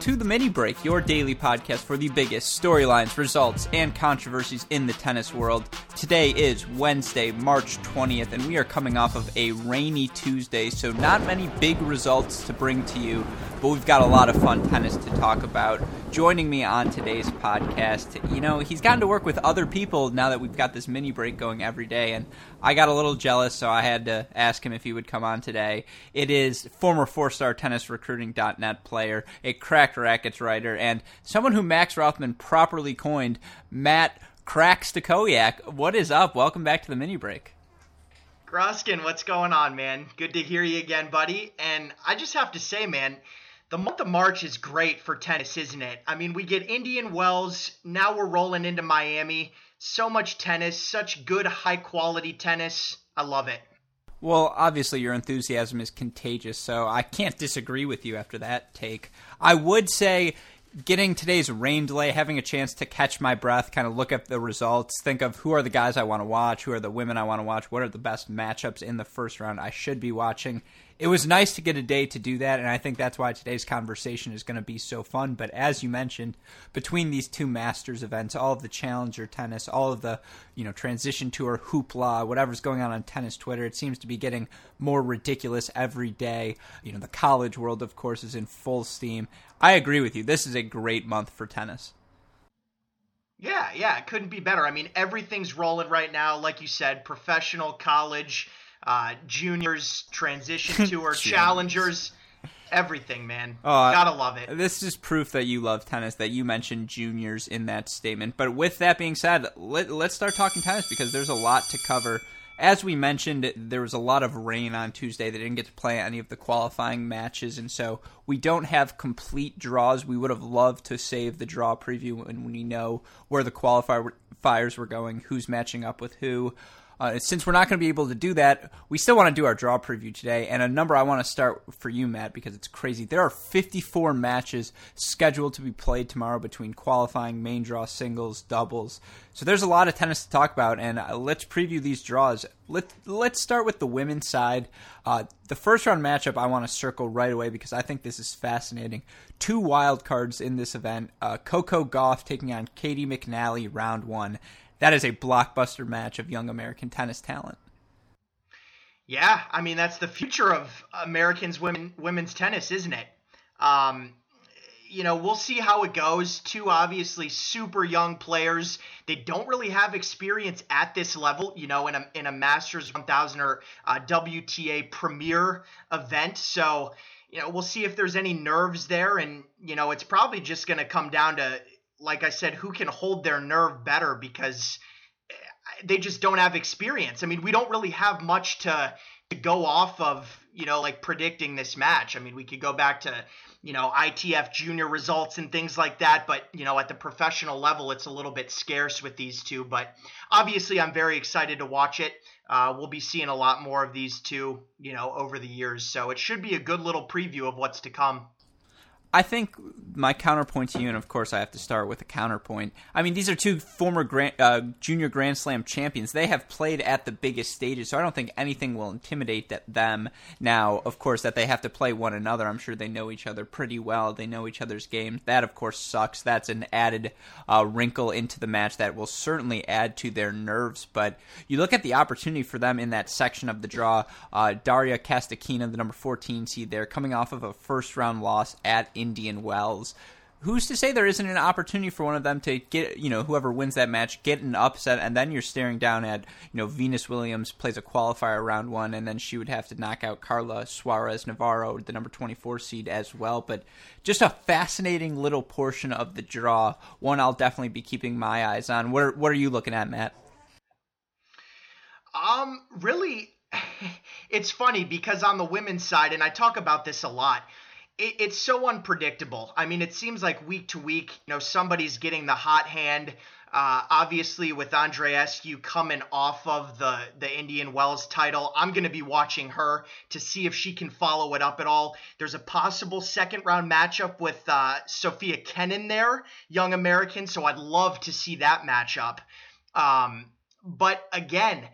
to the Mini Break, your daily podcast for the biggest storylines, results, and controversies in the tennis world. Today is Wednesday, March 20th, and we are coming off of a rainy Tuesday, so not many big results to bring to you, but we've got a lot of fun tennis to talk about. Joining me on today's podcast, you know, he's gotten to work with other people now that we've got this mini break going every day, and I got a little jealous, so I had to ask him if he would come on today. It is former four star tennis recruiting.net player, a Cracked Racquets writer, and someone who Max Rothman properly coined Matt Cracks to Koyak. What is up? Welcome back to the mini break. Gruskin, what's going on, man? Good to hear you again, buddy. And I just have to say, man, the month of March is great for tennis, isn't it? I mean, we get Indian Wells, now we're rolling into Miami. So much tennis, such good, high quality tennis. I love it. Well, obviously, your enthusiasm is contagious, so I can't disagree with you after that take. I would say getting today's rain delay, having a chance to catch my breath, kind of look at the results, think of who are the guys I want to watch, who are the women I want to watch, what are the best matchups in the first round I should be watching it was nice to get a day to do that, and I think that's why today's conversation is going to be so fun. But as you mentioned, between these two Masters events, all of the Challenger tennis, all of the you know transition tour hoopla, whatever's going on on tennis Twitter, it seems to be getting more ridiculous every day. You know, the college world, of course, is in full steam. I agree with you. This is a great month for tennis. Yeah, yeah, it couldn't be better. I mean, everything's rolling right now, like you said, professional, college uh, juniors, transition tour, challengers, everything, man. Oh, Gotta love it. This is proof that you love tennis, that you mentioned juniors in that statement. But with that being said, let, let's start talking tennis because there's a lot to cover. As we mentioned, there was a lot of rain on Tuesday. They didn't get to play any of the qualifying matches, and so we don't have complete draws. We would have loved to save the draw preview when we know where the qualifiers were going, who's matching up with who. Uh, since we're not going to be able to do that, we still want to do our draw preview today. And a number I want to start for you, Matt, because it's crazy. There are 54 matches scheduled to be played tomorrow between qualifying, main draw, singles, doubles. So there's a lot of tennis to talk about, and uh, let's preview these draws. Let, let's start with the women's side. Uh, the first round matchup I want to circle right away because I think this is fascinating. Two wild cards in this event uh, Coco Gauff taking on Caty McNally, round one that is a blockbuster match of young American tennis talent. Yeah, I mean that's the future of Americans women women's tennis, isn't it? Um, you know, we'll see how it goes. Two obviously super young players. They don't really have experience at this level, you know, in a in a Masters 1000 or uh, WTA Premier event. So, you know, we'll see if there's any nerves there, and you know, it's probably just going to come down to like I said, who can hold their nerve better because eh, they just don't have experience. I mean, we don't really have much to to go off of, you know, like predicting this match. I mean, we could go back to, you know, ITF junior results and things like that, but you know, at the professional level, it's a little bit scarce with these two. But obviously, I'm very excited to watch it. Uh, we'll be seeing a lot more of these two, you know, over the years. So it should be a good little preview of what's to come. I think my counterpoint to you, and of course I have to start with a counterpoint. I mean, these are two former grand, uh, junior Grand Slam champions. They have played at the biggest stages, so I don't think anything will intimidate that, them. Now, of course, that they have to play one another. I'm sure they know each other pretty well. They know each other's games. That, of course, sucks. That's an added uh, wrinkle into the match that will certainly add to their nerves. But you look at the opportunity for them in that section of the draw. Uh, Daria Kasatkina, the number 14 seed there, coming off of a first round loss at Indian Wells. Who's to say there isn't an opportunity for one of them to get, you know, whoever wins that match, get an upset, and then you're staring down at, you know, Venus Williams plays a qualifier round one, and then she would have to knock out Carla Suarez Navarro, the number 24 seed, as well. But just a fascinating little portion of the draw. One I'll definitely be keeping my eyes on. What are, what are you looking at, Matt? Um, really, it's funny because on the women's side, and I talk about this a lot it, it's so unpredictable. I mean, it seems like week to week, you know, somebody's getting the hot hand. Uh, obviously, with Andreescu coming off of the the Indian Wells title, I'm going to be watching her to see if she can follow it up at all. There's a possible second round matchup with uh, Sofia Kenin there, young American, so I'd love to see that matchup. Um, but again,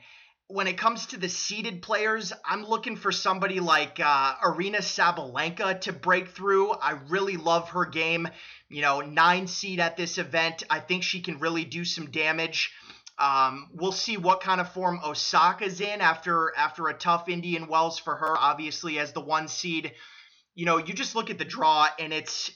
when it comes to the seeded players, I'm looking for somebody like uh, Aryna Sabalenka to break through. I really love her game. You know, nine seed at this event. I think she can really do some damage. Um, we'll see what kind of form Osaka's in after after a tough Indian Wells for her, obviously as the one seed. You know, you just look at the draw and it's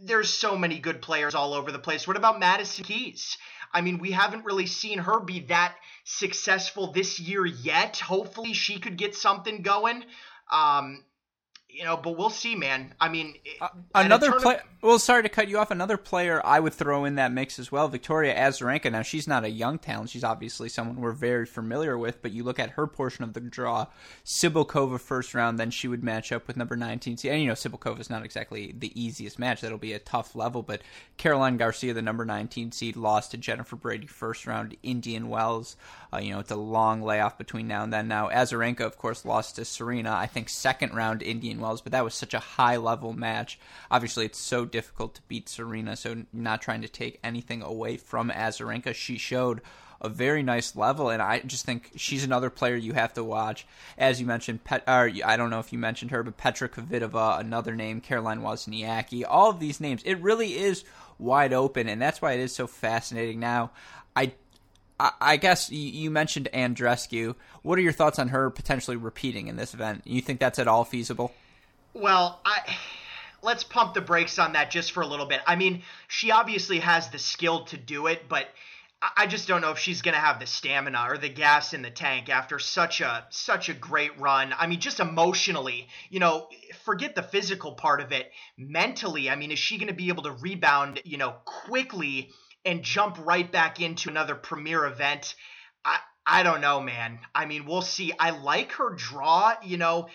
there's so many good players all over the place. What about Madison Keys? I mean, we haven't really seen her be that successful this year yet. Hopefully, she could get something going. Um, you know, but we'll see, man. I mean, uh, another player. Well, sorry to cut you off. Another player I would throw in that mix as well, Victoria Azarenka. Now, she's not a young talent. She's obviously someone we're very familiar with. But you look at her portion of the draw: Cibulkova first round, then she would match up with number 19. And you know, Cibulkova is not exactly the easiest match. That'll be a tough level. But Caroline Garcia, the number 19 seed, lost to Jennifer Brady first round. Indian Wells. Uh, you know, it's a long layoff between now and then. Now, Azarenka, of course, lost to Serena. I think second round Indian Wells, but that was such a high level match. Obviously, it's so difficult to beat Serena, so not trying to take anything away from Azarenka. She showed a very nice level, and I just think she's another player you have to watch. As you mentioned, Pet, or I don't know if you mentioned her, but Petra Kvitova, another name, Caroline Wozniacki, all of these names. It really is wide open, and that's why it is so fascinating. Now, I I guess you mentioned Andreescu. What are your thoughts on her potentially repeating in this event? You think that's at all feasible? Well, I let's pump the brakes on that just for a little bit. I mean, she obviously has the skill to do it, but I just don't know if she's going to have the stamina or the gas in the tank after such a such a great run. I mean, just emotionally, you know, forget the physical part of it. Mentally, I mean, is she going to be able to rebound, you know, quickly? and jump right back into another premier event. I I don't know, man. I mean, we'll see. I like her draw, you know.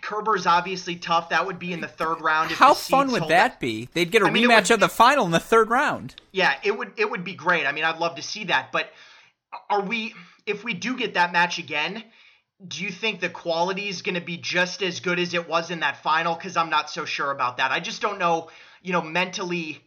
Kerber's obviously tough. That would be in the third round. How fun would that be? They'd get a I mean, rematch would, of the final in the third round. Yeah, it would. It would be great. I mean, I'd love to see that. But are we? If we do get that match again, do you think the quality is going to be just as good as it was in that final? Because I'm not so sure about that. I just don't know. You know, mentally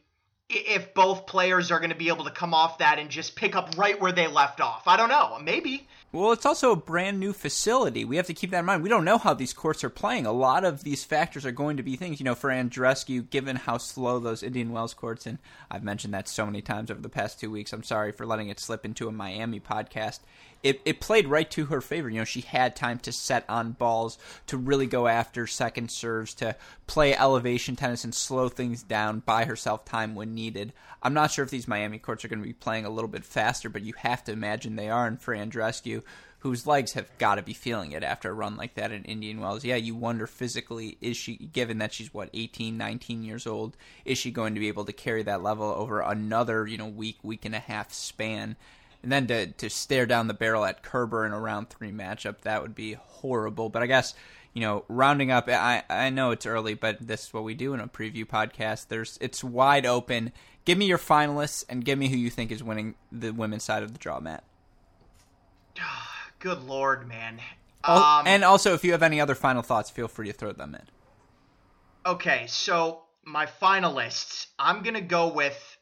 if both players are going to be able to come off that and just pick up right where they left off. I don't know. Maybe. Well, it's also a brand new facility. We have to keep that in mind. We don't know how these courts are playing. A lot of these factors are going to be things, you know, for Andreescu, given how slow those Indian Wells courts, and I've mentioned that so many times over the past two weeks. I'm sorry for letting it slip into a Miami podcast it, it played right to her favor. You know, she had time to set on balls, to really go after second serves, to play elevation tennis and slow things down, buy herself time when needed. I'm not sure if these Miami courts are going to be playing a little bit faster, but you have to imagine they are. And for Andreescu, whose legs have got to be feeling it after a run like that in Indian Wells. Yeah, you wonder physically, is she, given that she's, what, 18, 19 years old, is she going to be able to carry that level over another, you know, week, week and a half span? And then to to stare down the barrel at Kerber in a round three matchup, that would be horrible. But I guess you know, rounding up, I I know it's early, but this is what we do in a preview podcast. There's it's wide open. Give me your finalists and give me who you think is winning the women's side of the draw, Matt. Good lord, man. Um, and also, if you have any other final thoughts, feel free to throw them in. Okay, so my finalists, I'm gonna go with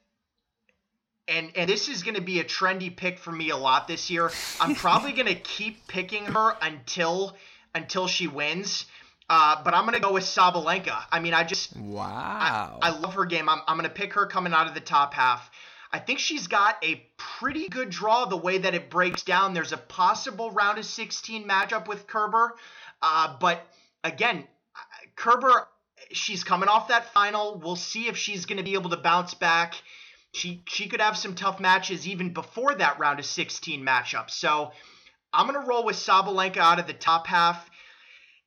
and and this is going to be a trendy pick for me a lot this year. I'm probably going to keep picking her until until she wins. Uh, but I'm going to go with Sabalenka. I mean, I just wow. I, I love her game. I'm I'm going to pick her coming out of the top half. I think she's got a pretty good draw the way that it breaks down. There's a possible round of 16 matchup with Kerber, uh, but again, Kerber, she's coming off that final. We'll see if she's going to be able to bounce back she she could have some tough matches even before that round of 16 matchup. So I'm gonna roll with Sabalenka out of the top half,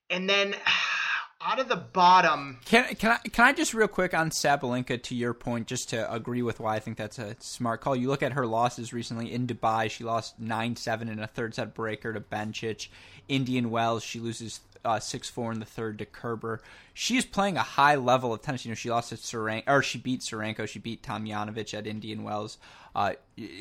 and then out of the bottom. Can can I can I just real quick on Sabalenka to your point, just to agree with why I think that's a smart call. You look at her losses recently in Dubai. She lost nine seven in a third set breaker to Bencic. Indian Wells, she loses uh, six four in the third to Kerber. She is playing a high level of tennis. You know, she lost to Saran or she beat Tsurenko. She beat Tomljanovic at Indian Wells. Uh,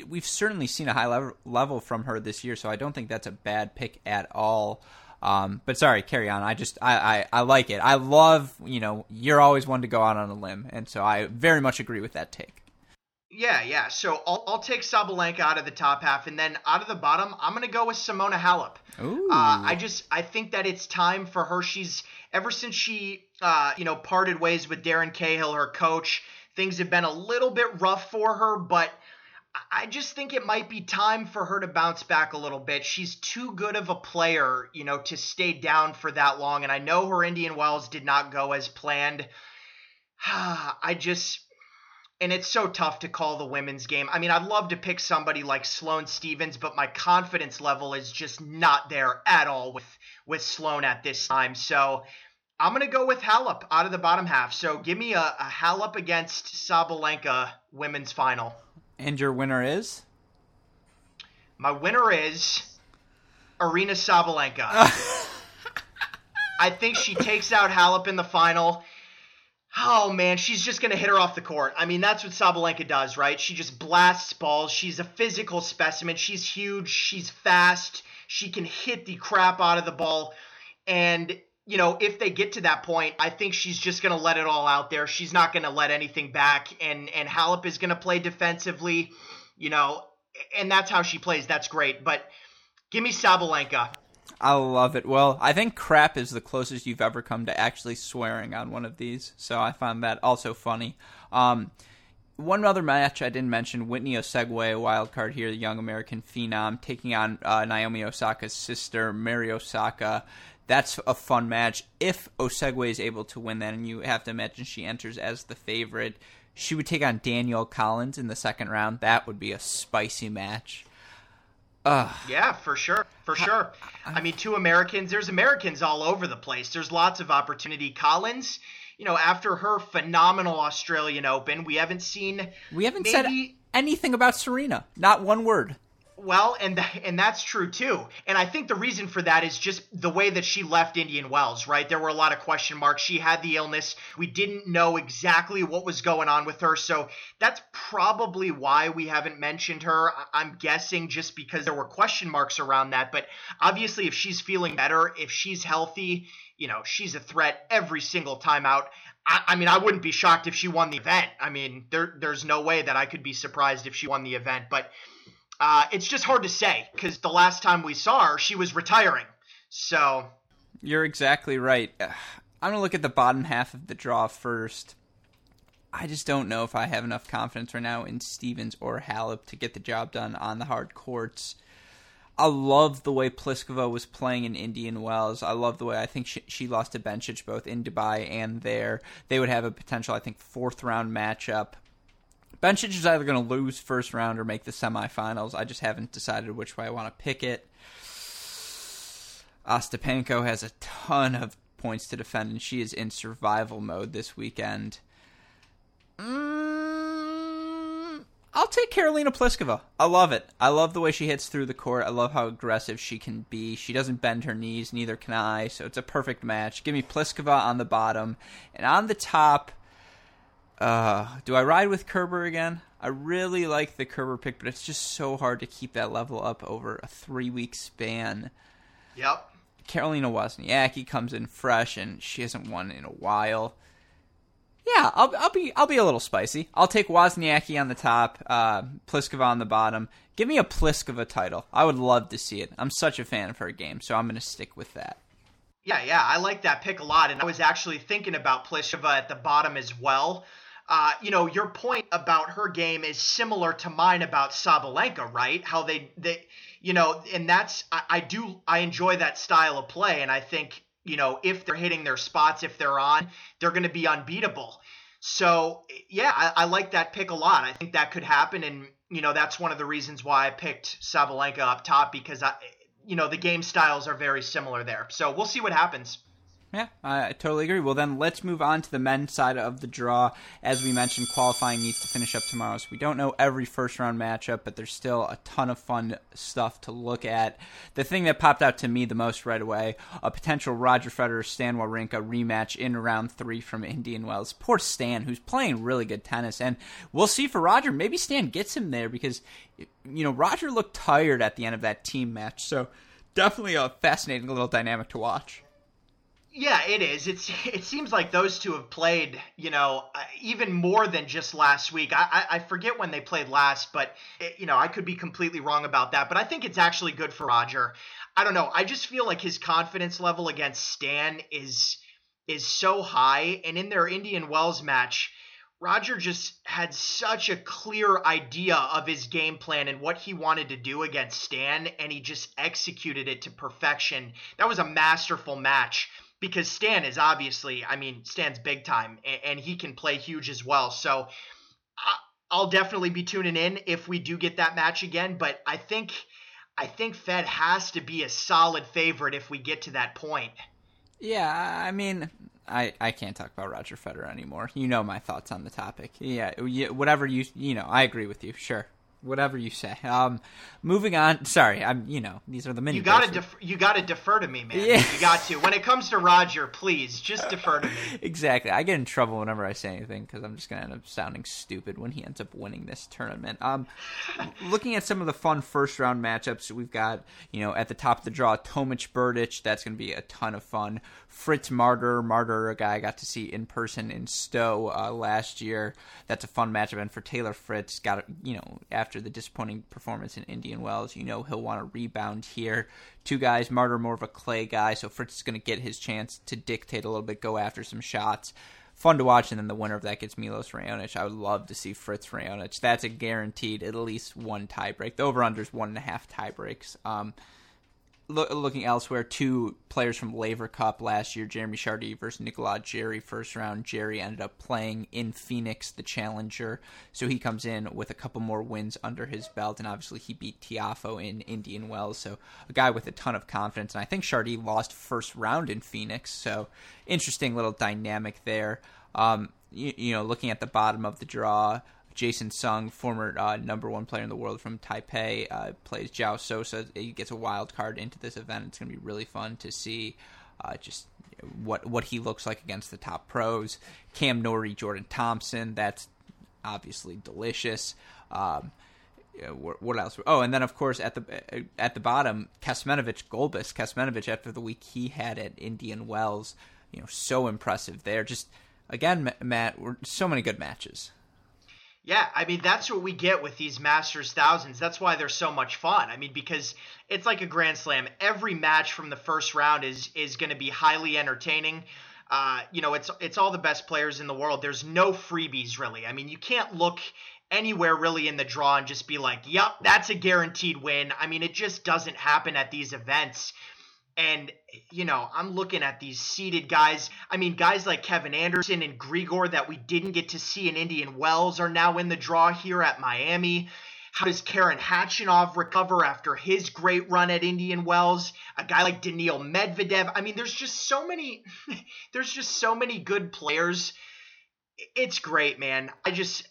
we've certainly seen a high level level from her this year, so I don't think that's a bad pick at all. Um, but sorry, carry on. I just I, I, I like it. I love you know you're always one to go out on a limb, and so I very much agree with that take. Yeah, yeah. So I'll, I'll take Sabalenka out of the top half, and then out of the bottom, I'm gonna go with Simona Halep. Ooh. Uh, I just I think that it's time for her. She's ever since she uh, you know parted ways with Darren Cahill, her coach. Things have been a little bit rough for her, but I just think it might be time for her to bounce back a little bit. She's too good of a player, you know, to stay down for that long. And I know her Indian Wells did not go as planned. I just and it's so tough to call the women's game. I mean, I'd love to pick somebody like Sloane Stevens, but my confidence level is just not there at all with with Sloane at this time. So I'm gonna go with Halep out of the bottom half. So give me a, a Halep against Sabalenka women's final. And your winner is? My winner is Aryna Sabalenka. I think she takes out Halep in the final. Oh man, she's just gonna hit her off the court. I mean, that's what Sabalenka does, right? She just blasts balls. She's a physical specimen. She's huge. She's fast. She can hit the crap out of the ball. And you know, if they get to that point, I think she's just gonna let it all out there. She's not gonna let anything back. And and Halep is gonna play defensively. You know, and that's how she plays. That's great. But give me Sabalenka. I love it. Well, I think crap is the closest you've ever come to actually swearing on one of these, so I find that also funny. Um, one other match I didn't mention: Whitney Osuigwe, a wild card here, the young American phenom, taking on uh, Naomi Osaka's sister, Mari Osaka. That's a fun match. If Osuigwe is able to win that, and you have to imagine she enters as the favorite, she would take on Danielle Collins in the second round. That would be a spicy match. Uh, yeah, for sure, for sure. I mean, two Americans. There's Americans all over the place. There's lots of opportunity. Collins, you know, after her phenomenal Australian Open, we haven't seen. We haven't maybe, said anything about Serena. Not one word. Well, and th- and that's true too. And I think the reason for that is just the way that she left Indian Wells, right? There were a lot of question marks. She had the illness. We didn't know exactly what was going on with her. So that's probably why we haven't mentioned her. I- I'm guessing just because there were question marks around that. But obviously, if she's feeling better, if she's healthy, you know, she's a threat every single time out. I, I mean, I wouldn't be shocked if she won the event. I mean, there, there's no way that I could be surprised if she won the event. But uh, it's just hard to say because the last time we saw her, she was retiring. So. You're exactly right. I'm going to look at the bottom half of the draw first. I just don't know if I have enough confidence right now in Stevens or Halep to get the job done on the hard courts. I love the way Pliskova was playing in Indian Wells. I love the way I think she, she lost to Bencic both in Dubai and there. They would have a potential, I think, fourth round matchup. Bencic is either going to lose first round or make the semifinals. I just haven't decided which way I want to pick it. Ostapenko has a ton of points to defend, and she is in survival mode this weekend. Mm, I'll take Karolina Pliskova. I love it. I love the way she hits through the court. I love how aggressive she can be. She doesn't bend her knees, neither can I, so it's a perfect match. Give me Pliskova on the bottom. And on the top, uh, do I ride with Kerber again? I really like the Kerber pick, but it's just so hard to keep that level up over a three week span. Yep. Caroline Wozniacki comes in fresh, and she hasn't won in a while. Yeah, I'll, I'll be I'll be a little spicy. I'll take Wozniacki on the top, uh, Pliskova on the bottom. Give me a Pliskova title. I would love to see it. I'm such a fan of her game, so I'm going to stick with that. Yeah, yeah, I like that pick a lot, and I was actually thinking about Pliskova at the bottom as well. Uh, you know, your point about her game is similar to mine about Sabalenka, right? How they they you know, and that's I, I do I enjoy that style of play, and I think you know if they're hitting their spots, if they're on, they're going to be unbeatable. So yeah, I, I like that pick a lot. I think that could happen, and you know that's one of the reasons why I picked Sabalenka up top because I, you know, the game styles are very similar there. So we'll see what happens. Yeah, I totally agree. Well, then let's move on to the men's side of the draw. As we mentioned, qualifying needs to finish up tomorrow, so we don't know every first round matchup, but there's still a ton of fun stuff to look at. The thing that popped out to me the most right away a potential Roger Federer Stan Wawrinka rematch in round three from Indian Wells. Poor Stan, who's playing really good tennis, and we'll see for Roger. Maybe Stan gets him there because, you know, Roger looked tired at the end of that Thiem match, so definitely a fascinating little dynamic to watch. Yeah, it is. It's it seems like those two have played, you know, uh, even more than just last week. I, I, I forget when they played last, but it, you know, I could be completely wrong about that. But I think it's actually good for Roger. I don't know. I just feel like his confidence level against Stan is is so high, and in their Indian Wells match, Roger just had such a clear idea of his game plan and what he wanted to do against Stan, and he just executed it to perfection. That was a masterful match because Stan is obviously, I mean, Stan's big time, and, and he can play huge as well. So I, I'll definitely be tuning in if we do get that match again. But I think, I think Fed has to be a solid favorite if we get to that point. Yeah, I mean, I, I can't talk about Roger Federer anymore. You know my thoughts on the topic. Yeah, whatever you you know, I agree with you. Sure whatever you say. Um, moving on. Sorry, I'm. You know, these are the mini. You gotta def- you gotta defer to me, man. Yeah. You got to. When it comes to Roger, please just defer to me. exactly. I get in trouble whenever I say anything because I'm just gonna end up sounding stupid when he ends up winning this tournament. Um, looking at some of the fun first round matchups we've got, you know, at the top of the draw, Tomic Berdych. That's gonna be a ton of fun. Fritz Marterer, Marterer, a guy I got to see in person in Stowe uh, last year. That's a fun matchup, and for Taylor Fritz, got you know after the disappointing performance in Indian Wells. You know he'll want to rebound here. Two guys, Marterer more of a clay guy, so Fritz is going to get his chance to dictate a little bit, go after some shots. Fun to watch, and then the winner of that gets Milos Raonic. I would love to see Fritz Raonic. That's a guaranteed at least one tiebreak. The over under is one and a half tiebreaks. Um, looking elsewhere, two players from Laver Cup last year, Jeremy Chardy versus Nicolas Jarry, first round. Jarry ended up playing in Phoenix, the challenger, so he comes in with a couple more wins under his belt, and obviously he beat Tiafoe in Indian Wells, so a guy with a ton of confidence. And I think Chardy lost first round in Phoenix, so interesting little dynamic there. Um, you, you know, looking at the bottom of the draw. Jason Tseng, former uh, number one player in the world from Taipei, uh, plays Joao Sousa. He gets a wild card into this event. It's going to be really fun to see uh, just what what he looks like against the top pros. Cam Norrie, Jordan Thompson. That's obviously delicious. Um, what else? Oh, and then of course at the at the bottom, Kecmanovic Gulbis. Kecmanovic after the week he had at Indian Wells, you know, so impressive there. Just again, Matt, so many good matches. Yeah, I mean that's what we get with these Masters thousands. That's why they're so much fun. I mean because it's like a Grand Slam. Every match from the first round is is going to be highly entertaining. Uh, you know, it's it's all the best players in the world. There's no freebies really. I mean, you can't look anywhere really in the draw and just be like, "Yep, that's a guaranteed win." I mean, it just doesn't happen at these events. And, you know, I'm looking at these seeded guys. I mean, guys like Kevin Anderson and Grigor that we didn't get to see in Indian Wells are now in the draw here at Miami. How does Karen Khachanov recover after his great run at Indian Wells? A guy like Daniil Medvedev. I mean, there's just so many there's just so many good players. It's great, man. I just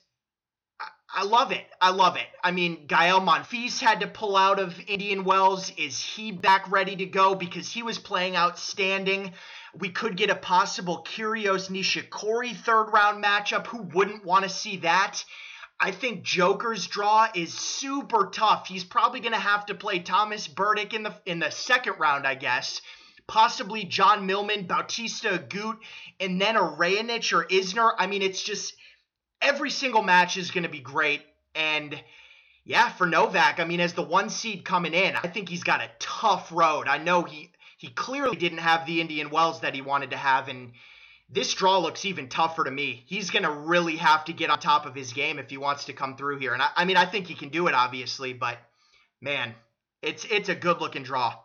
I love it. I love it. I mean, Gael Monfils had to pull out of Indian Wells. Is he back ready to go? Because he was playing outstanding. We could get a possible Kyrgios Nishikori third round matchup. Who wouldn't want to see that? I think Joker's draw is super tough. He's probably going to have to play Thomas Berdych in the in the second round, I guess. Possibly John Millman, Bautista Agut, and then a Raonic or Isner. I mean, it's just every single match is going to be great. And yeah, for Novak, I mean, as the one seed coming in, I think he's got a tough road. I know he he clearly didn't have the Indian Wells that he wanted to have, and this draw looks even tougher to me. He's going to really have to get on top of his game if he wants to come through here. And I, I mean, I think he can do it, obviously, but man, it's it's a good looking draw.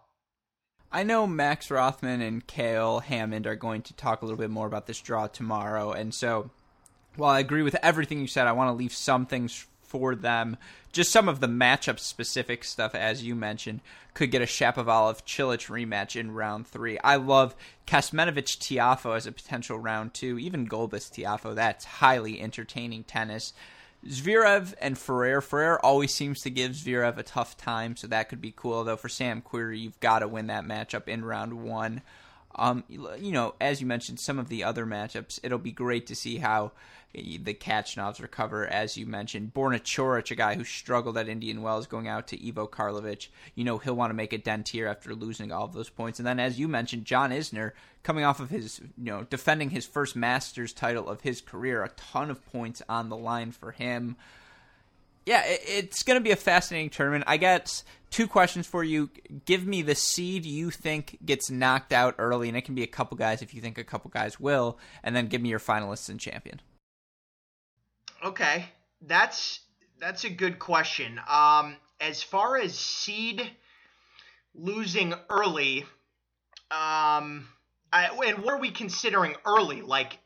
I know Max Rothman and Kale Hammond are going to talk a little bit more about this draw tomorrow, and so while I agree with everything you said, I want to leave some things for them. Just some of the matchup specific stuff, as you mentioned, could get a Shapovalov Cilic rematch in round three. I love Kecmanovic Tiafoe as a potential round two, even Gulbis Tiafoe. That's highly entertaining tennis. Zverev and Ferrer. Ferrer always seems to give Zverev a tough time, so that could be cool. Though for Sam Querrey, you've got to win that matchup in round one. Um, you know, as you mentioned, some of the other matchups, it'll be great to see how the Khachanovs recover, as you mentioned. Borna Coric, a guy who struggled at Indian Wells, going out to Ivo Karlovic. You know, he'll want to make a dent here after losing all of those points. And then, as you mentioned, John Isner, coming off of his, you know, defending his first Masters title of his career, a ton of points on the line for him yeah, it's going to be a fascinating tournament. I got two questions for you. Give me the seed you think gets knocked out early, and it can be a couple guys if you think a couple guys will, and then give me your finalists and champion. Okay, that's that's a good question. Um, as far as seed losing early, um, I, and what are we considering early? Like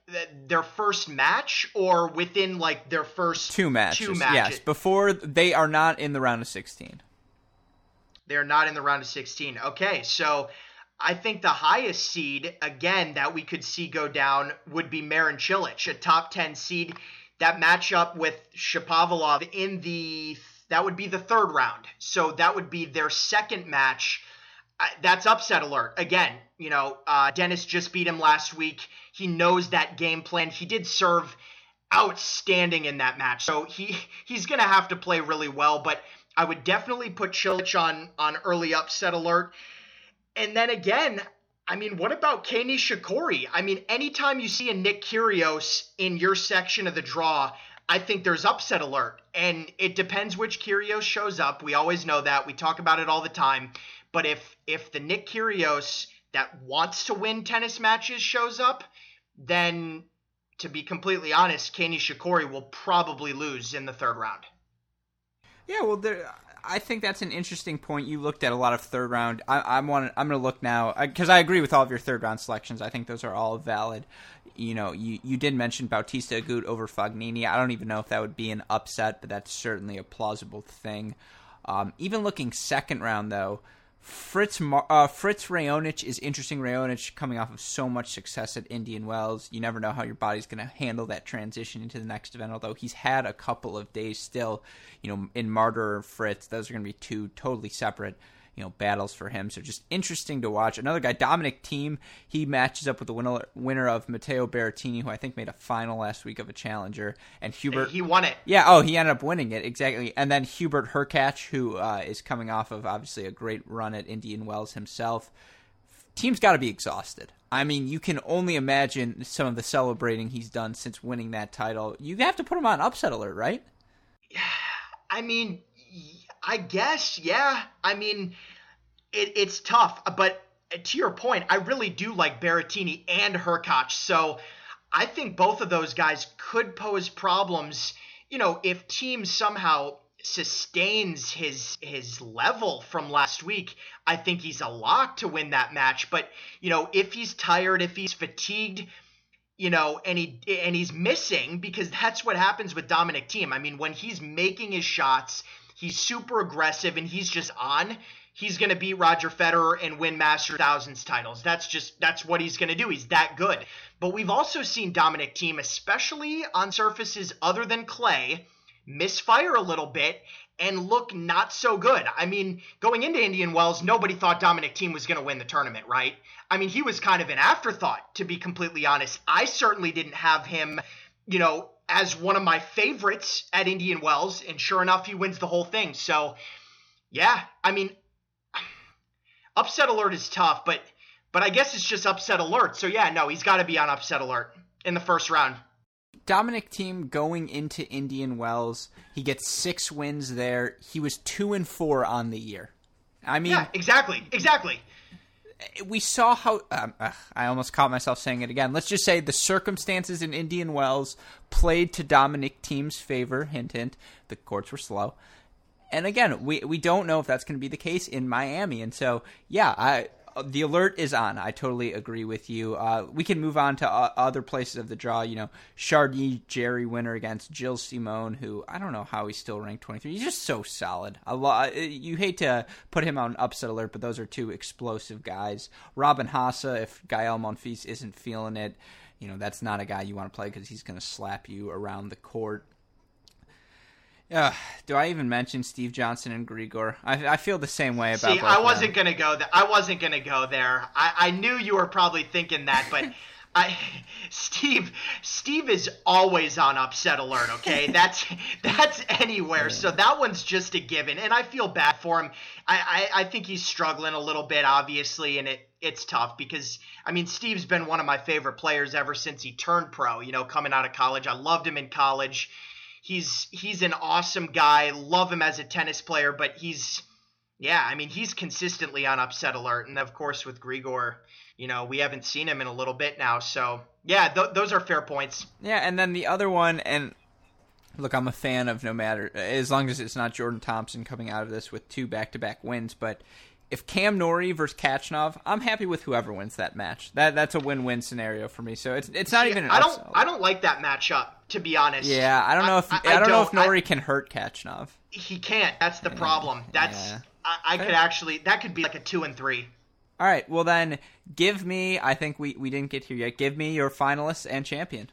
their first match, or within like their first two matches? Two matches. Yes, before they are not in the round of sixteen. They're not in the round of sixteen. Okay, so I think the highest seed again that we could see go down would be Marin Cilic, a top ten seed. That matchup with Shapovalov in the that would be the third round. So that would be their second match that's upset alert. Again, you know, uh, Denis just beat him last week. He knows that game plan. He did serve outstanding in that match, so he he's gonna have to play really well. But I would definitely put Cilic on on early upset alert. And then again, I mean, what about Kei Nishikori? I mean, anytime you see a Nick Kyrgios in your section of the draw, I think there's upset alert. And it depends which Kyrgios shows up. We always know that. We talk about it all the time. But if if the Nick Kyrgios that wants to win tennis matches shows up, then to be completely honest, Kei Nishikori will probably lose in the third round. Yeah, well, there, I think that's an interesting point. You looked at a lot of third round. I, am want I'm going to look now because I agree with all of your third round selections. I think those are all valid. You know, you you did mention Bautista Agut over Fognini. I don't even know if that would be an upset, but that's certainly a plausible thing. Um, even looking second round though, Fritz uh, Fritz Raonic is interesting. Raonic coming off of so much success at Indian Wells, you never know how your body's going to handle that transition into the next event. Although he's had a couple of days still, you know, in Marterer Fritz, those are going to be two totally separate you know battles for him. So just interesting to watch. Another guy, Dominic Thiem, he matches up with the winner winner of Matteo Berrettini, who I think made a final last week of a challenger, and Hubert. He won it. Yeah. Oh, he ended up winning it exactly. And then Hubert Hurkacz, who uh, is coming off of obviously a great run at Indian Wells himself. Thiem's got to be exhausted. I mean, you can only imagine some of the celebrating he's done since winning that title. You have to put him on upset alert, right? Yeah. I mean, I guess, yeah. I mean, it, it's tough, but to your point, I really do like Berrettini and Hurkacz. So I think both of those guys could pose problems. You know, if Thiem somehow sustains his his level from last week, I think he's a lock to win that match. But you know, if he's tired, if he's fatigued, you know, and he and he's missing because that's what happens with Dominic Thiem. I mean, when he's making his shots, he's super aggressive and he's just on he's going to beat Roger Federer and win Master Thousands titles. That's just that's what he's going to do. He's that good. But we've also seen Dominic Thiem, especially on surfaces other than clay, misfire a little bit and look not so good. I mean, going into Indian Wells, nobody thought Dominic Thiem was going to win the tournament, right? I mean, he was kind of an afterthought, to be completely honest. I certainly didn't have him, you know, as one of my favorites at Indian Wells, and sure enough, he wins the whole thing. So, yeah, I mean, upset alert is tough, but but I guess it's just upset alert. So yeah, no, he's got to be on upset alert in the first round. Dominic Thiem going into Indian Wells, he gets six wins there. He was two and four on the year. I mean, yeah, exactly, exactly. We saw how um, I almost caught myself saying it again. Let's just say the circumstances in Indian Wells played to Dominic Thiem's favor. Hint, hint. The courts were slow and again, we we don't know if that's going to be the case in Miami. And so, yeah, I the alert is on. I totally agree with you. Uh, we can move on to uh, other places of the draw. You know, Chardy Jarry winner against Gilles Simon, who I don't know how he's still ranked 23. He's just so solid. A lot. Uh, you hate to put him on upset alert, but those are two explosive guys. Robin Haase, if Gael Monfils isn't feeling it, you know that's not a guy you want to play because he's going to slap you around the court Uh, do I even mention Steve Johnson and Grigor? I, I feel the same way about. See, I wasn't gonna go there. I wasn't gonna go there. I, I knew you were probably thinking that, but I, Steve, Steve is always on upset alert. Okay, that's that's anywhere. So that one's just a given, and I feel bad for him. I, I, I think he's struggling a little bit, obviously, and it it's tough because I mean Steve's been one of my favorite players ever since he turned pro. You know, coming out of college, I loved him in college he's he's an awesome guy. Love him as a tennis player, but he's yeah, I mean he's consistently on upset alert, and of course with Grigor, you know we haven't seen him in a little bit now. So yeah, th- those are fair points. Yeah, and then the other one, and look, I'm a fan of no matter as long as it's not Jordan Thompson coming out of this with two back-to-back wins, but if Cam Norrie versus Khachanov, I'm happy with whoever wins that match. That that's a win-win scenario for me. So it's it's not even. I don't I don't like that matchup to be honest. Yeah, I don't know if I, I, I don't, know if Norrie can hurt Khachanov. He can't. That's the problem. That's yeah. I, could actually that could be like a two and three. All right. Well then, give me. I think we we didn't get here yet. Give me your finalists and champion.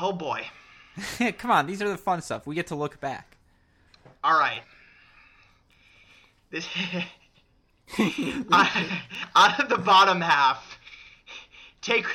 Oh boy. Come on, these are the fun stuff. We get to look back. All right. This out of the bottom half, take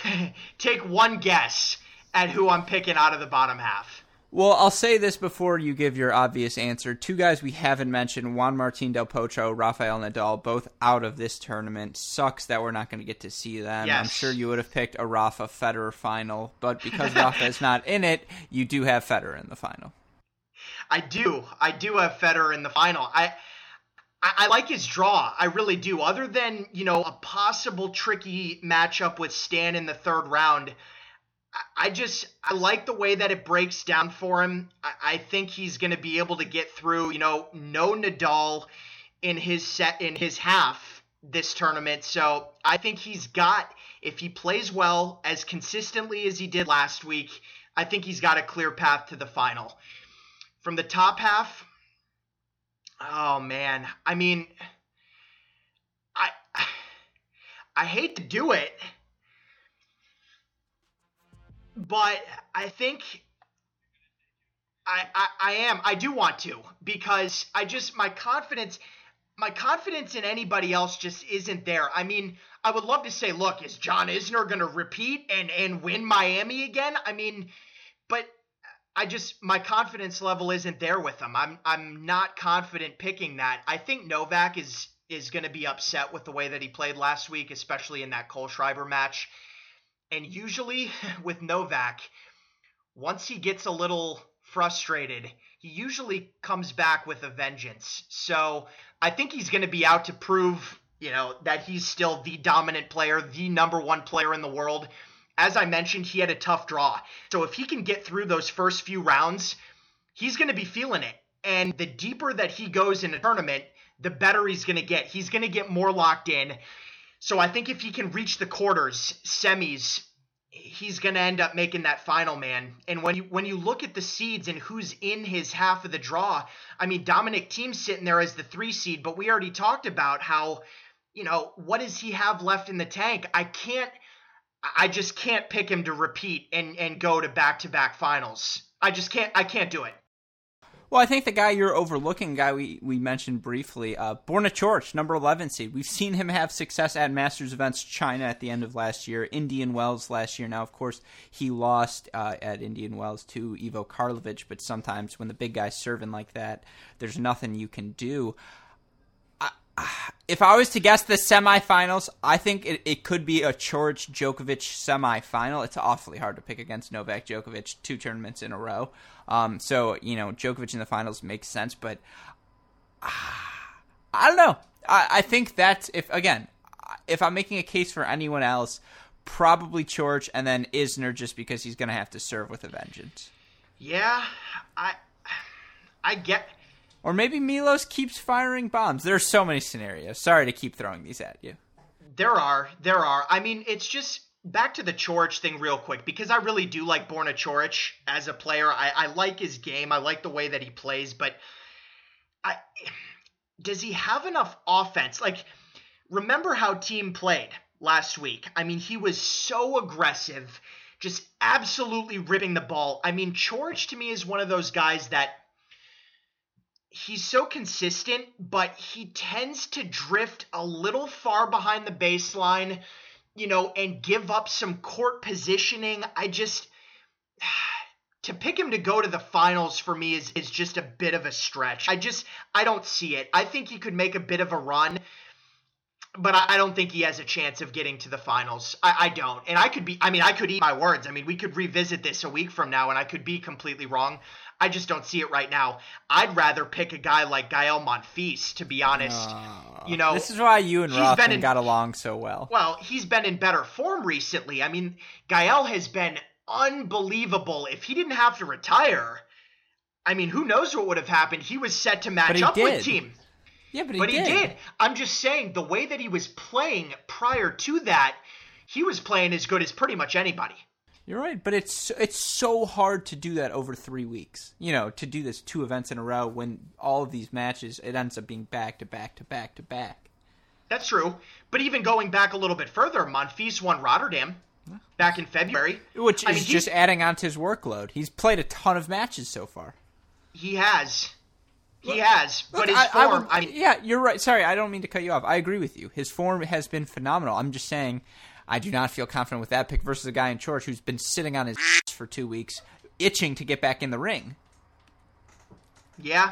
take one guess at who I'm picking out of the bottom half. Well, I'll say this before you give your obvious answer. Two guys we haven't mentioned, Juan Martín del Potro, Rafael Nadal, both out of this tournament. Sucks that we're not going to get to see them. Yes. I'm sure you would have picked a Rafa Federer final, but because Rafa is not in it, you do have Federer in the final. I do. I do have Federer in the final. I I, I, like his draw. I really do. Other than, you know, a possible tricky matchup with Stan in the third round, I, I just I like the way that it breaks down for him. I, I think he's going to be able to get through, you know, no Nadal in his set in his half this tournament. So I think he's got if he plays well as consistently as he did last week, I think he's got a clear path to the final. From the top half, Oh man, I mean, I I hate to do it, but I think I, I I am I do want to because I just my confidence my confidence in anybody else just isn't there. I mean, I would love to say, look, is John Isner going to repeat and and win Miami again? I mean, but I just my confidence level isn't there with him. I'm I'm not confident picking that. I think Novak is is going to be upset with the way that he played last week, especially in that Kohlschreiber match. And usually with Novak, once he gets a little frustrated, he usually comes back with a vengeance. So I think he's going to be out to prove, you know, that he's still the dominant player, the number one player in the world as I mentioned, he had a tough draw. So if he can get through those first few rounds, he's going to be feeling it. And the deeper that he goes in a tournament, the better he's going to get. He's going to get more locked in. So I think if he can reach the quarters, semis, he's going to end up making that final man. And when you when you look at the seeds and who's in his half of the draw, I mean Dominic Thiem's sitting there as the 3 seed, but we already talked about how you know, what does he have left in the tank? I can't I just can't pick him to repeat and, and go to back to back finals. I just can't. I can't do it. Well, I think the guy you're overlooking, guy we, we mentioned briefly, uh, Borna Coric, number 11 seed. We've seen him have success at Masters events China at the end of last year, Indian Wells last year. Now, of course, he lost uh, at Indian Wells to Ivo Karlovic, but sometimes when the big guy's serving like that, there's nothing you can do if I was to guess the semifinals, I think it, it could be a Coric Djokovic semifinal. It's awfully hard to pick against Novak Djokovic two tournaments in a row. Um, so you know Djokovic in the finals makes sense, but uh, I don't know. I, I think that if again, if I'm making a case for anyone else, probably Coric and then Isner, just because he's going to have to serve with a vengeance. Yeah, I I get or maybe Milos keeps firing bombs. There are so many scenarios. Sorry to keep throwing these at you. There are. There are. I mean, it's just back to the Coric thing real quick because I really do like Borna Coric as a player. I, I like his game. I like the way that he plays, but I does he have enough offense? Like, remember how Thiem played last week? I mean, he was so aggressive just absolutely ripping the ball. I mean, Coric to me is one of those guys that he's so consistent, but he tends to drift a little far behind the baseline, you know, and give up some court positioning. I just to pick him to go to the finals for me is is just a bit of a stretch. I just I don't see it. I think he could make a bit of a run but I don't think he has a chance of getting to the finals. I, I, don't. And I could be, I mean, I could eat my words. I mean, we could revisit this a week from now and I could be completely wrong. I just don't see it right now. I'd rather pick a guy like Gael Monfils, to be honest. You know, this is why you and Rothman in, got along so well. Well, he's been in better form recently. I mean, Gael has been unbelievable. If he didn't have to retire, I mean, who knows what would have happened? He was set to match up did. with Thiem. Yeah, but he but did. he did. I'm just saying the way that he was playing prior to that, he was playing as good as pretty much anybody. You're right, but it's it's so hard to do that over three weeks. You know, to do this two events in a row when all of these matches it ends up being back to back to back to back. That's true, but even going back a little bit further, Monfils won Rotterdam back in February, which is I mean, just adding on to his workload. He's played a ton of matches so far. He has, he has, but his I, form. I would, I yeah, you're right. Sorry, I don't mean to cut you off. I agree with you. His form has been phenomenal. I'm just saying I do not feel confident with that pick versus a guy in Coric who's been sitting on his for two weeks, itching to get back in the ring. Yeah.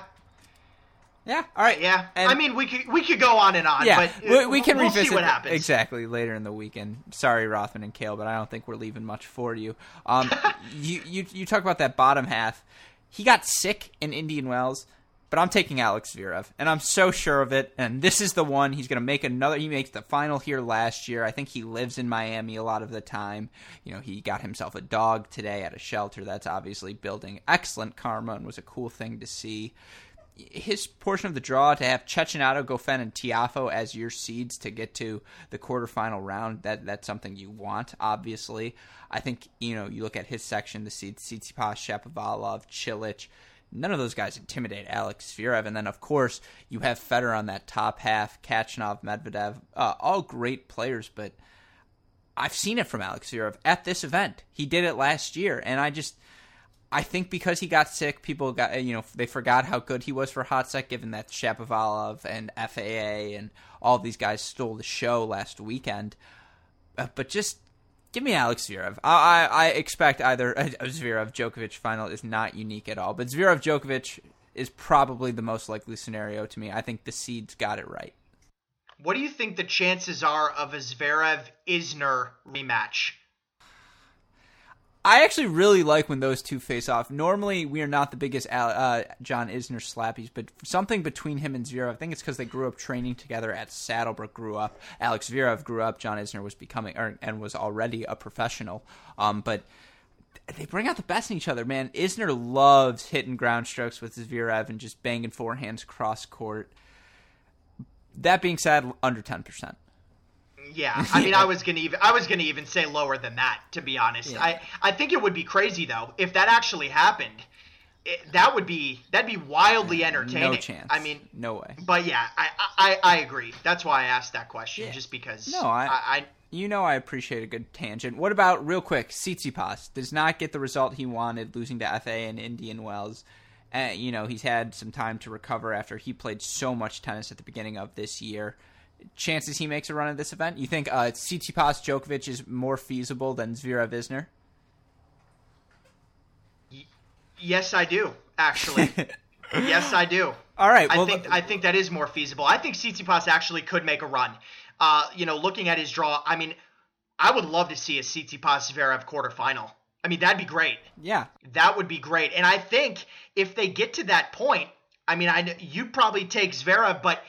Yeah. All right. Yeah. And I mean, we could we could go on and on. Yeah. But we, we can we'll revisit what happens exactly later in the weekend. Sorry, Rothman and Kale, but I don't think we're leaving much for you. Um, you you you talk about that bottom half. He got sick in Indian Wells but I'm taking Alex Zverev, and I'm so sure of it. And this is the one he's going to make another. He makes the final here last year. I think he lives in Miami a lot of the time. You know, he got himself a dog today at a shelter. That's obviously building excellent karma and was a cool thing to see. His portion of the draw to have Cecchinato, Goffin, and Tiafoe as your seeds to get to the quarterfinal round, that that's something you want, obviously. I think, you know, you look at his section, the seeds, Tsitsipas, Shapovalov, Cilic, none of those guys intimidate Alex Zverev. And then, of course, you have Federer on that top half, Khachanov, Medvedev, uh, all great players, but I've seen it from Alex Zverev at this event. He did it last year, and I just. I think because he got sick, people got you know they forgot how good he was for hot set, given that Shapovalov and FAA and all these guys stole the show last weekend. Uh, but just Give me Alex Zverev. I, I, I expect either a Zverev Djokovic final is not unique at all, but Zverev Djokovic is probably the most likely scenario to me. I think the seeds got it right. What do you think the chances are of a Zverev Isner rematch? I actually really like when those two face off. Normally, we are not the biggest uh, John Isner slappies, but something between him and Zverev, I think it's because they grew up training together at Saddlebrook. Grew up, Alex Zverev grew up. John Isner was becoming or, and was already a professional. Um, but they bring out the best in each other, man. Isner loves hitting ground strokes with Zverev and just banging forehands cross court. That being said, under ten percent. Yeah, I mean, I was gonna even I was gonna even say lower than that. To be honest, yeah. I I think it would be crazy though if that actually happened. It, that would be that'd be wildly entertaining. No chance. I mean, no way. But yeah, I I, I agree. That's why I asked that question, yeah. just because. No, I, I, I, You know, I appreciate a good tangent. What about real quick? Tsitsipas does not get the result he wanted, losing to FA and Indian Wells. Uh, you know, he's had some time to recover after he played so much tennis at the beginning of this year chances he makes a run at this event? You think uh, Tsitsipas Djokovic is more feasible than Zverev Isner? yes, I do. Actually, yes, I do. All right. Well, I think I think that is more feasible. I think Tsitsipas actually could make a run. Uh, you know, looking at his draw, I mean, I would love to see a Tsitsipas Zverev quarterfinal. I mean, that'd be great. Yeah, that would be great. And I think if they get to that point, I mean, I you'd probably take Zverev, but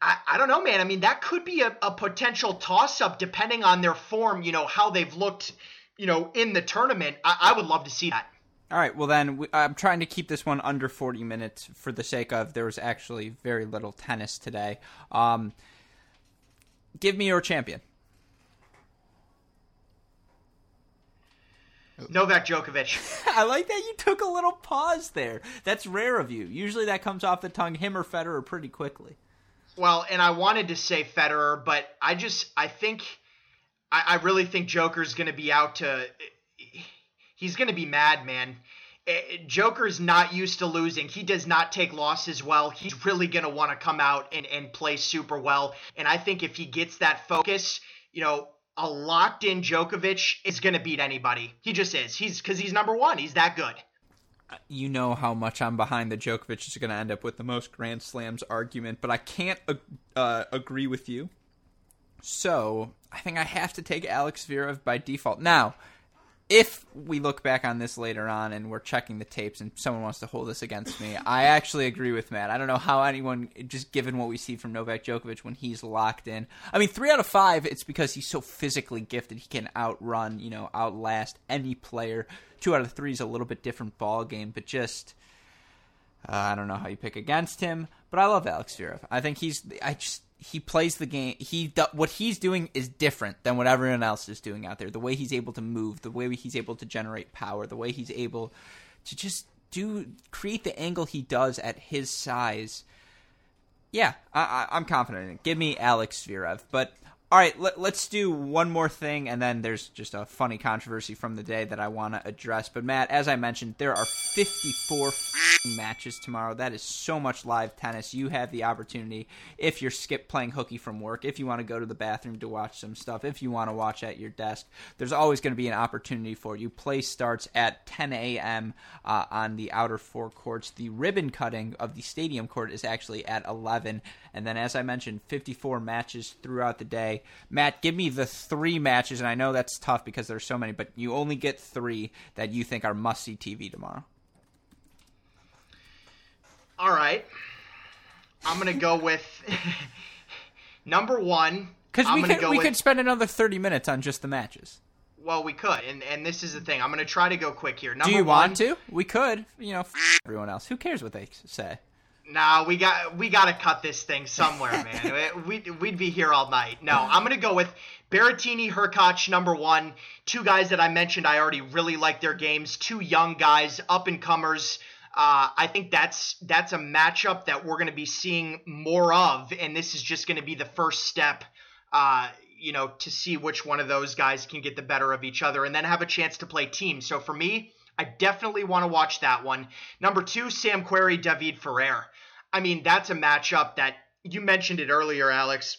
I, I don't know, man. I mean, that could be a, a potential toss up depending on their form, you know, how they've looked, you know, in the tournament. I, I would love to see that. All right. Well, then we, I'm trying to keep this one under 40 minutes for the sake of there was actually very little tennis today. Um, give me your champion. Novak Djokovic. I like that you took a little pause there. That's rare of you. Usually that comes off the tongue, him or Federer, pretty quickly. Well, and I wanted to say Federer, but I just I think I, I really think Joker's going to be out to he's going to be mad, man. Eh, Joker's not used to losing. He does not take losses well. He's really going to want to come out and, and play super well. And I think if he gets that focus, you know, a locked in Djokovic is going to beat anybody. He just is. He's because he's number one. He's that good. You know how much I'm behind the Djokovic is going to end up with the most Grand Slams argument, but I can't uh, agree with you. So I think I have to take Alex Zverev by default. Now, if we look back on this later on and we're checking the tapes and someone wants to hold this against me, I actually agree with Matt. I don't know how anyone, just given what we see from Novak Djokovic when he's locked in. I mean, three out of five, it's because he's so physically gifted. He can outrun, you know, outlast any player. Two out of three is a little bit different ball game, but just. Uh, I don't know how you pick against him, but I love Alex Zverev. I think he's. I just he plays the game. He what he's doing is different than what everyone else is doing out there. The way he's able to move, the way he's able to generate power, the way he's able to just do create the angle he does at his size. Yeah, I, am confident in it. Give me Alex Zverev, but all right, let, us do one more thing, and then there's just a funny controversy from the day that I want to address. But Matt, as I mentioned, there are 54 matches tomorrow. That is so much live tennis. You have the opportunity if you're skip playing hooky from work, if you want to go to the bathroom to watch some stuff, if you want to watch at your desk. There's always going to be an opportunity for you. Play starts at 10 a.m. Uh, on the outer four courts. The ribbon cutting of the stadium court is actually at 11, and then as I mentioned, 54 matches throughout the day. Matt, give me the three matches, and I know that's tough because there's so many, but you only get three that you think are must see TV tomorrow. All right. I'm gonna go with number one. Because we could we with... could spend another thirty minutes on just the matches. Well, we could, and and this is the thing. I'm gonna try to go quick here. Number Do you one, want to? We could. You know, everyone else. Who cares what they say? Nah, we got we got to cut this thing somewhere, man. we we'd be here all night. No, I'm gonna go with Berrettini, Hurkacz, number one. Two guys that I mentioned, I already really like their games. Two young guys, up and comers. Uh, I think that's that's a matchup that we're going to be seeing more of, and this is just going to be the first step, uh, you know, to see which one of those guys can get the better of each other, and then have a chance to play Thiem. So for me, I definitely want to watch that one. Number two, Sam Querrey, David Ferrer. I mean, that's a matchup that you mentioned it earlier, Alex.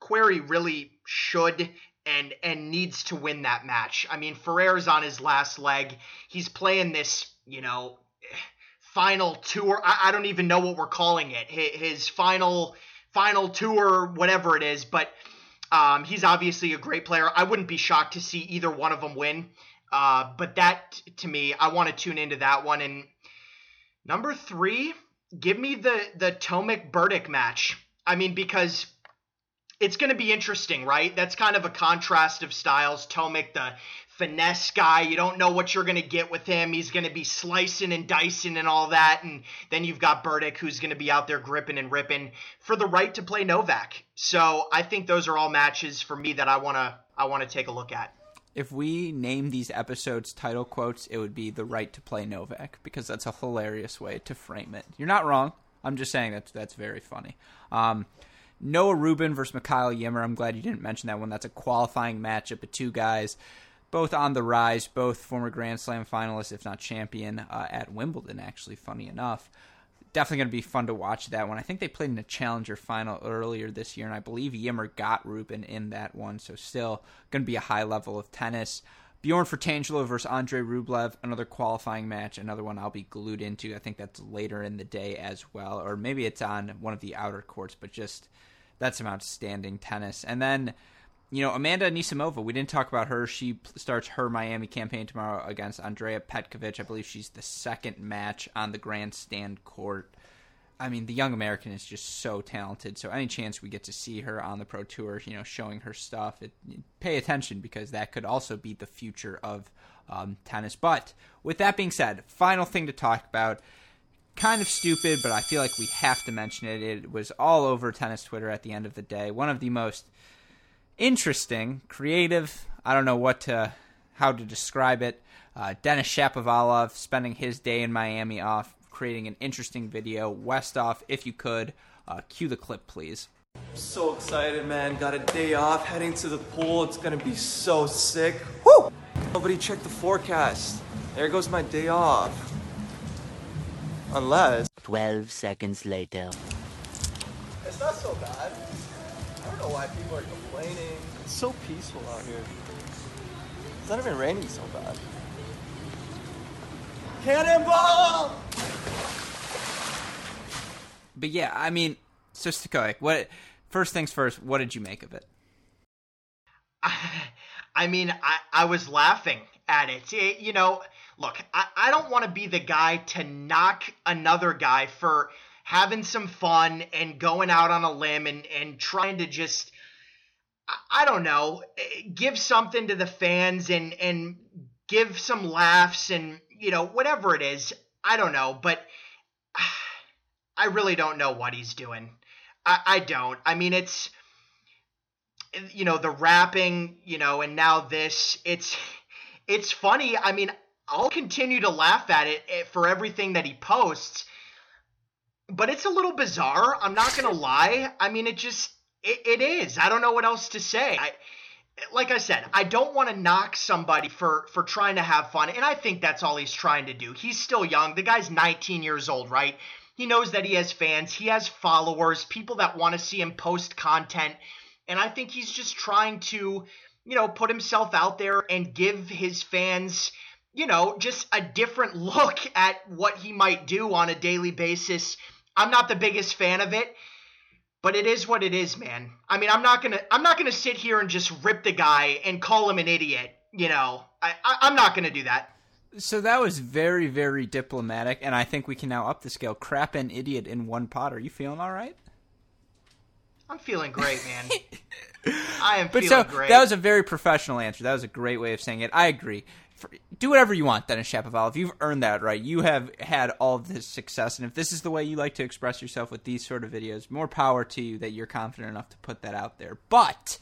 Querrey really should and and needs to win that match. I mean, Ferrer's on his last leg. He's playing this, you know, final tour. I, I don't even know what we're calling it. His, final final tour, whatever it is. But um, he's obviously a great player. I wouldn't be shocked to see either one of them win. Uh, but that to me, I want to tune into that one. And number three, give me the the Tomic Burdick match. I mean, because it's going to be interesting, right? That's kind of a contrast of styles. Tomic, the finesse guy, you don't know what you're going to get with him. He's going to be slicing and dicing and all that. And then you've got Burdick, who's going to be out there gripping and ripping for the right to play Novak. So I think those are all matches for me that I want to I want to take a look at if we name these episodes title quotes, it would be the right to play Novak because that's a hilarious way to frame it. You're not wrong. I'm just saying that that's very funny. Um, Noah Rubin versus Mikael Ymer. I'm glad you didn't mention that one. That's a qualifying matchup of two guys, both on the rise, both former Grand Slam finalists, if not champion, uh, at Wimbledon. Actually, funny enough definitely going to be fun to watch that one. I think they played in a challenger final earlier this year, and I believe Ymer got Rubin in that one, so still going to be a high level of tennis. Bjorn Fratangelo versus Andre Rublev, another qualifying match, another one I'll be glued into. I think that's later in the day as well, or maybe it's on one of the outer courts, but just that's some outstanding tennis. And then you know, Amanda Anisimova, we didn't talk about her. She starts her Miami campaign tomorrow against Andrea Petkovic. I believe she's the second match on the grandstand court. I mean, the young American is just so talented. So any chance we get to see her on the pro tour, you know, showing her stuff, it, pay attention because that could also be the future of um, tennis. But with that being said, final thing to talk about. Kind of stupid, but I feel like we have to mention it. It was all over tennis Twitter at the end of the day. One of the most interesting, creative. I don't know what to how to describe it. Uh, Denis Shapovalov spending his day in Miami off, creating an interesting video. Westhoff, if you could, uh, cue the clip, please. So excited, man. Got a day off, heading to the pool. It's gonna be so sick. Woo! Nobody checked the forecast. There goes my day off. Unless. 12 seconds later. It's not so bad. I don't know why people are complaining. It's so peaceful out here. It's not even raining so bad. Cannonball! But yeah, I mean, so Stokoe, what? First things first, what did you make of it? I mean, I, I was laughing at it. it you know, look, I, I don't want to be the guy to knock another guy for having some fun and going out on a limb and, and trying to just, I, don't know, give something to the fans and, and give some laughs and, you know, whatever it is. I don't know, but I really don't know what he's doing. I, I don't. I mean, it's you know the rapping, you know, and now this. It's it's funny. I mean, I'll continue to laugh at it eh, for everything that he posts, but it's a little bizarre. I'm not gonna lie. I mean, it just it, it is. I don't know what else to say. I like I said, I don't want to knock somebody for for trying to have fun, and I think that's all he's trying to do. He's still young. The guy's 19 years old, right? He knows that he has fans, he has followers, people that want to see him post content. And I think he's just trying to, you know, put himself out there and give his fans, you know, just a different look at what he might do on a daily basis. I'm not the biggest fan of it, but it is what it is, man. I mean, I'm not gonna I'm not gonna sit here and just rip the guy and call him an idiot. You know, I, I I'm not gonna do that. So that was very, very diplomatic, and I think we can now up the scale. Crap and idiot in one pot. Are you feeling all right? I'm feeling great, man. I am but feeling so, great. That was a very professional answer. That was a great way of saying it. I agree. For, do whatever you want, Denis Shapovalov. You've earned that right. You have had all this success, and if this is the way you like to express yourself with these sort of videos, more power to you that you're confident enough to put that out there. But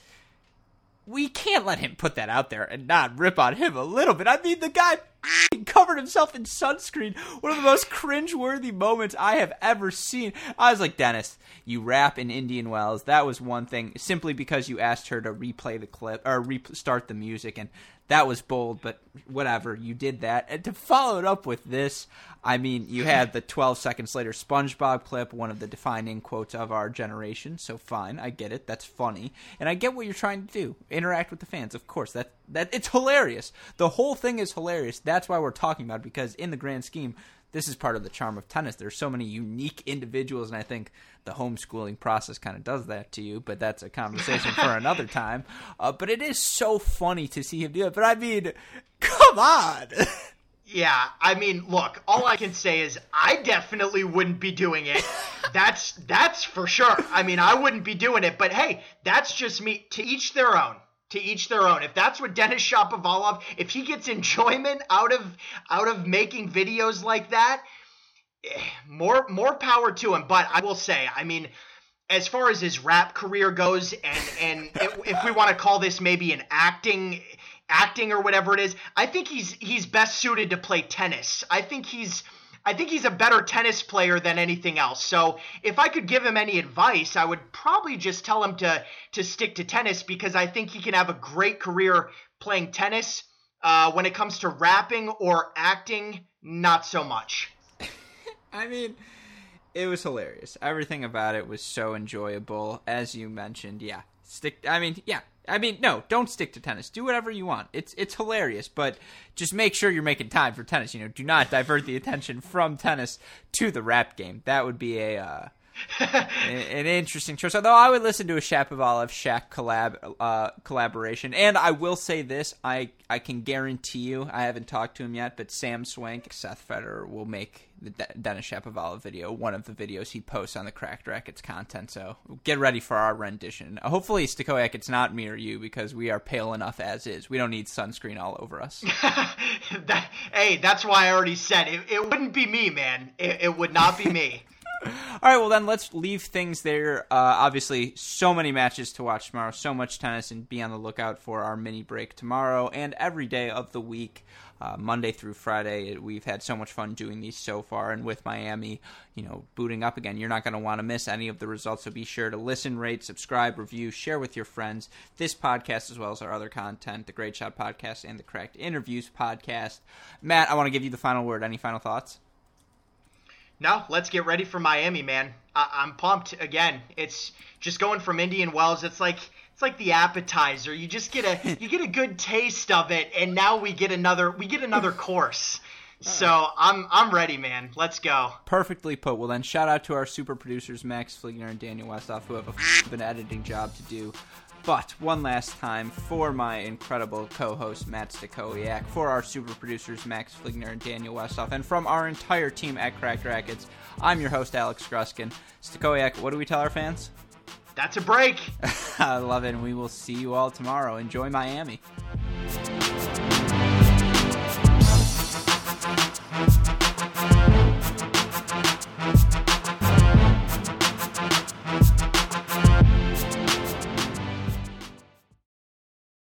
we can't let him put that out there and not rip on him a little bit. I mean, the guy covered himself in sunscreen. One of the most cringe-worthy moments I have ever seen. I was like, Denis, you rap in Indian Wells. That was one thing, simply because you asked her to replay the clip or restart the music, and that was bold, but whatever. You did that. And to follow it up with this, I mean, you had the 12 seconds later SpongeBob clip, one of the defining quotes of our generation. So fine, I get it. That's funny. And I get what you're trying to do. Interact with the fans. Of course, that that it's hilarious. The whole thing is hilarious. That's why we're talking about it because in the grand scheme, this is part of the charm of tennis. There's so many unique individuals, and I think the homeschooling process kind of does that to you. But that's a conversation for another time. Uh, but it is so funny to see him do it. But I mean, come on. Yeah, I mean, look, all I can say is I definitely wouldn't be doing it. That's that's for sure. I mean, I wouldn't be doing it, but hey, that's just me. To each their own. To each their own. If that's what Denis Shapovalov, if he gets enjoyment out of out of making videos like that, eh, more more power to him. But I will say, I mean, as far as his rap career goes, and and if we want to call this maybe an acting acting or whatever it is. I think he's he's best suited to play tennis. I think he's I think he's a better tennis player than anything else. So if I could give him any advice, I would probably just tell him to to stick to tennis because I think he can have a great career playing tennis. Uh, when it comes to rapping or acting, not so much. I mean, it was hilarious. Everything about it was so enjoyable, as you mentioned. Yeah, stick. I mean, yeah, I mean, no, don't stick to tennis. Do whatever you want. It's it's hilarious, but just make sure you're making time for tennis. You know, do not divert the attention from tennis to the rap game. That would be a uh, an interesting choice. Although I would listen to a Shapovalov Shaq collab uh, collaboration, and I will say this: I I can guarantee you, I haven't talked to him yet, but Sam Swank, Seth Federer will make the De- Denis Shapovalov video one of the videos he posts on the Cracked Racquets content. So get ready for our rendition. Hopefully, Stachowiak, it's not me or you because we are pale enough as is. We don't need sunscreen all over us. that, hey, that's why I already said it. It wouldn't be me, man. It, it would not be me. All right, well then let's leave things there. Uh, obviously, so many matches to watch tomorrow, so much tennis, and be on the lookout for our mini break tomorrow and every day of the week, uh, Monday through Friday. We've had so much fun doing these so far, and with Miami, you know, booting up again, you're not going to want to miss any of the results. So be sure to listen, rate, subscribe, review, share with your friends. This podcast, as well as our other content, the Great Shot Podcast and the Correct Interviews Podcast. Matt, I want to give you the final word. Any final thoughts? No, let's get ready for Miami, man. I- am pumped again. It's just going from Indian Wells. It's like it's like the appetizer. You just get a you get a good taste of it, and now we get another we get another course. So I'm I'm ready, man. Let's go. Perfectly put. Well then, shout out to our super producers Max Fliegner and Daniel Westhoff, who have a f- an editing job to do. But one last time for my incredible co-host Matt Stachowiak, for our super producers Max Fliegner and Daniel Westhoff, and from our entire team at Cracked Racquets, I'm your host Alex Gruskin. Stachowiak, what do we tell our fans? That's a break. I love it, and we will see you all tomorrow. Enjoy Miami.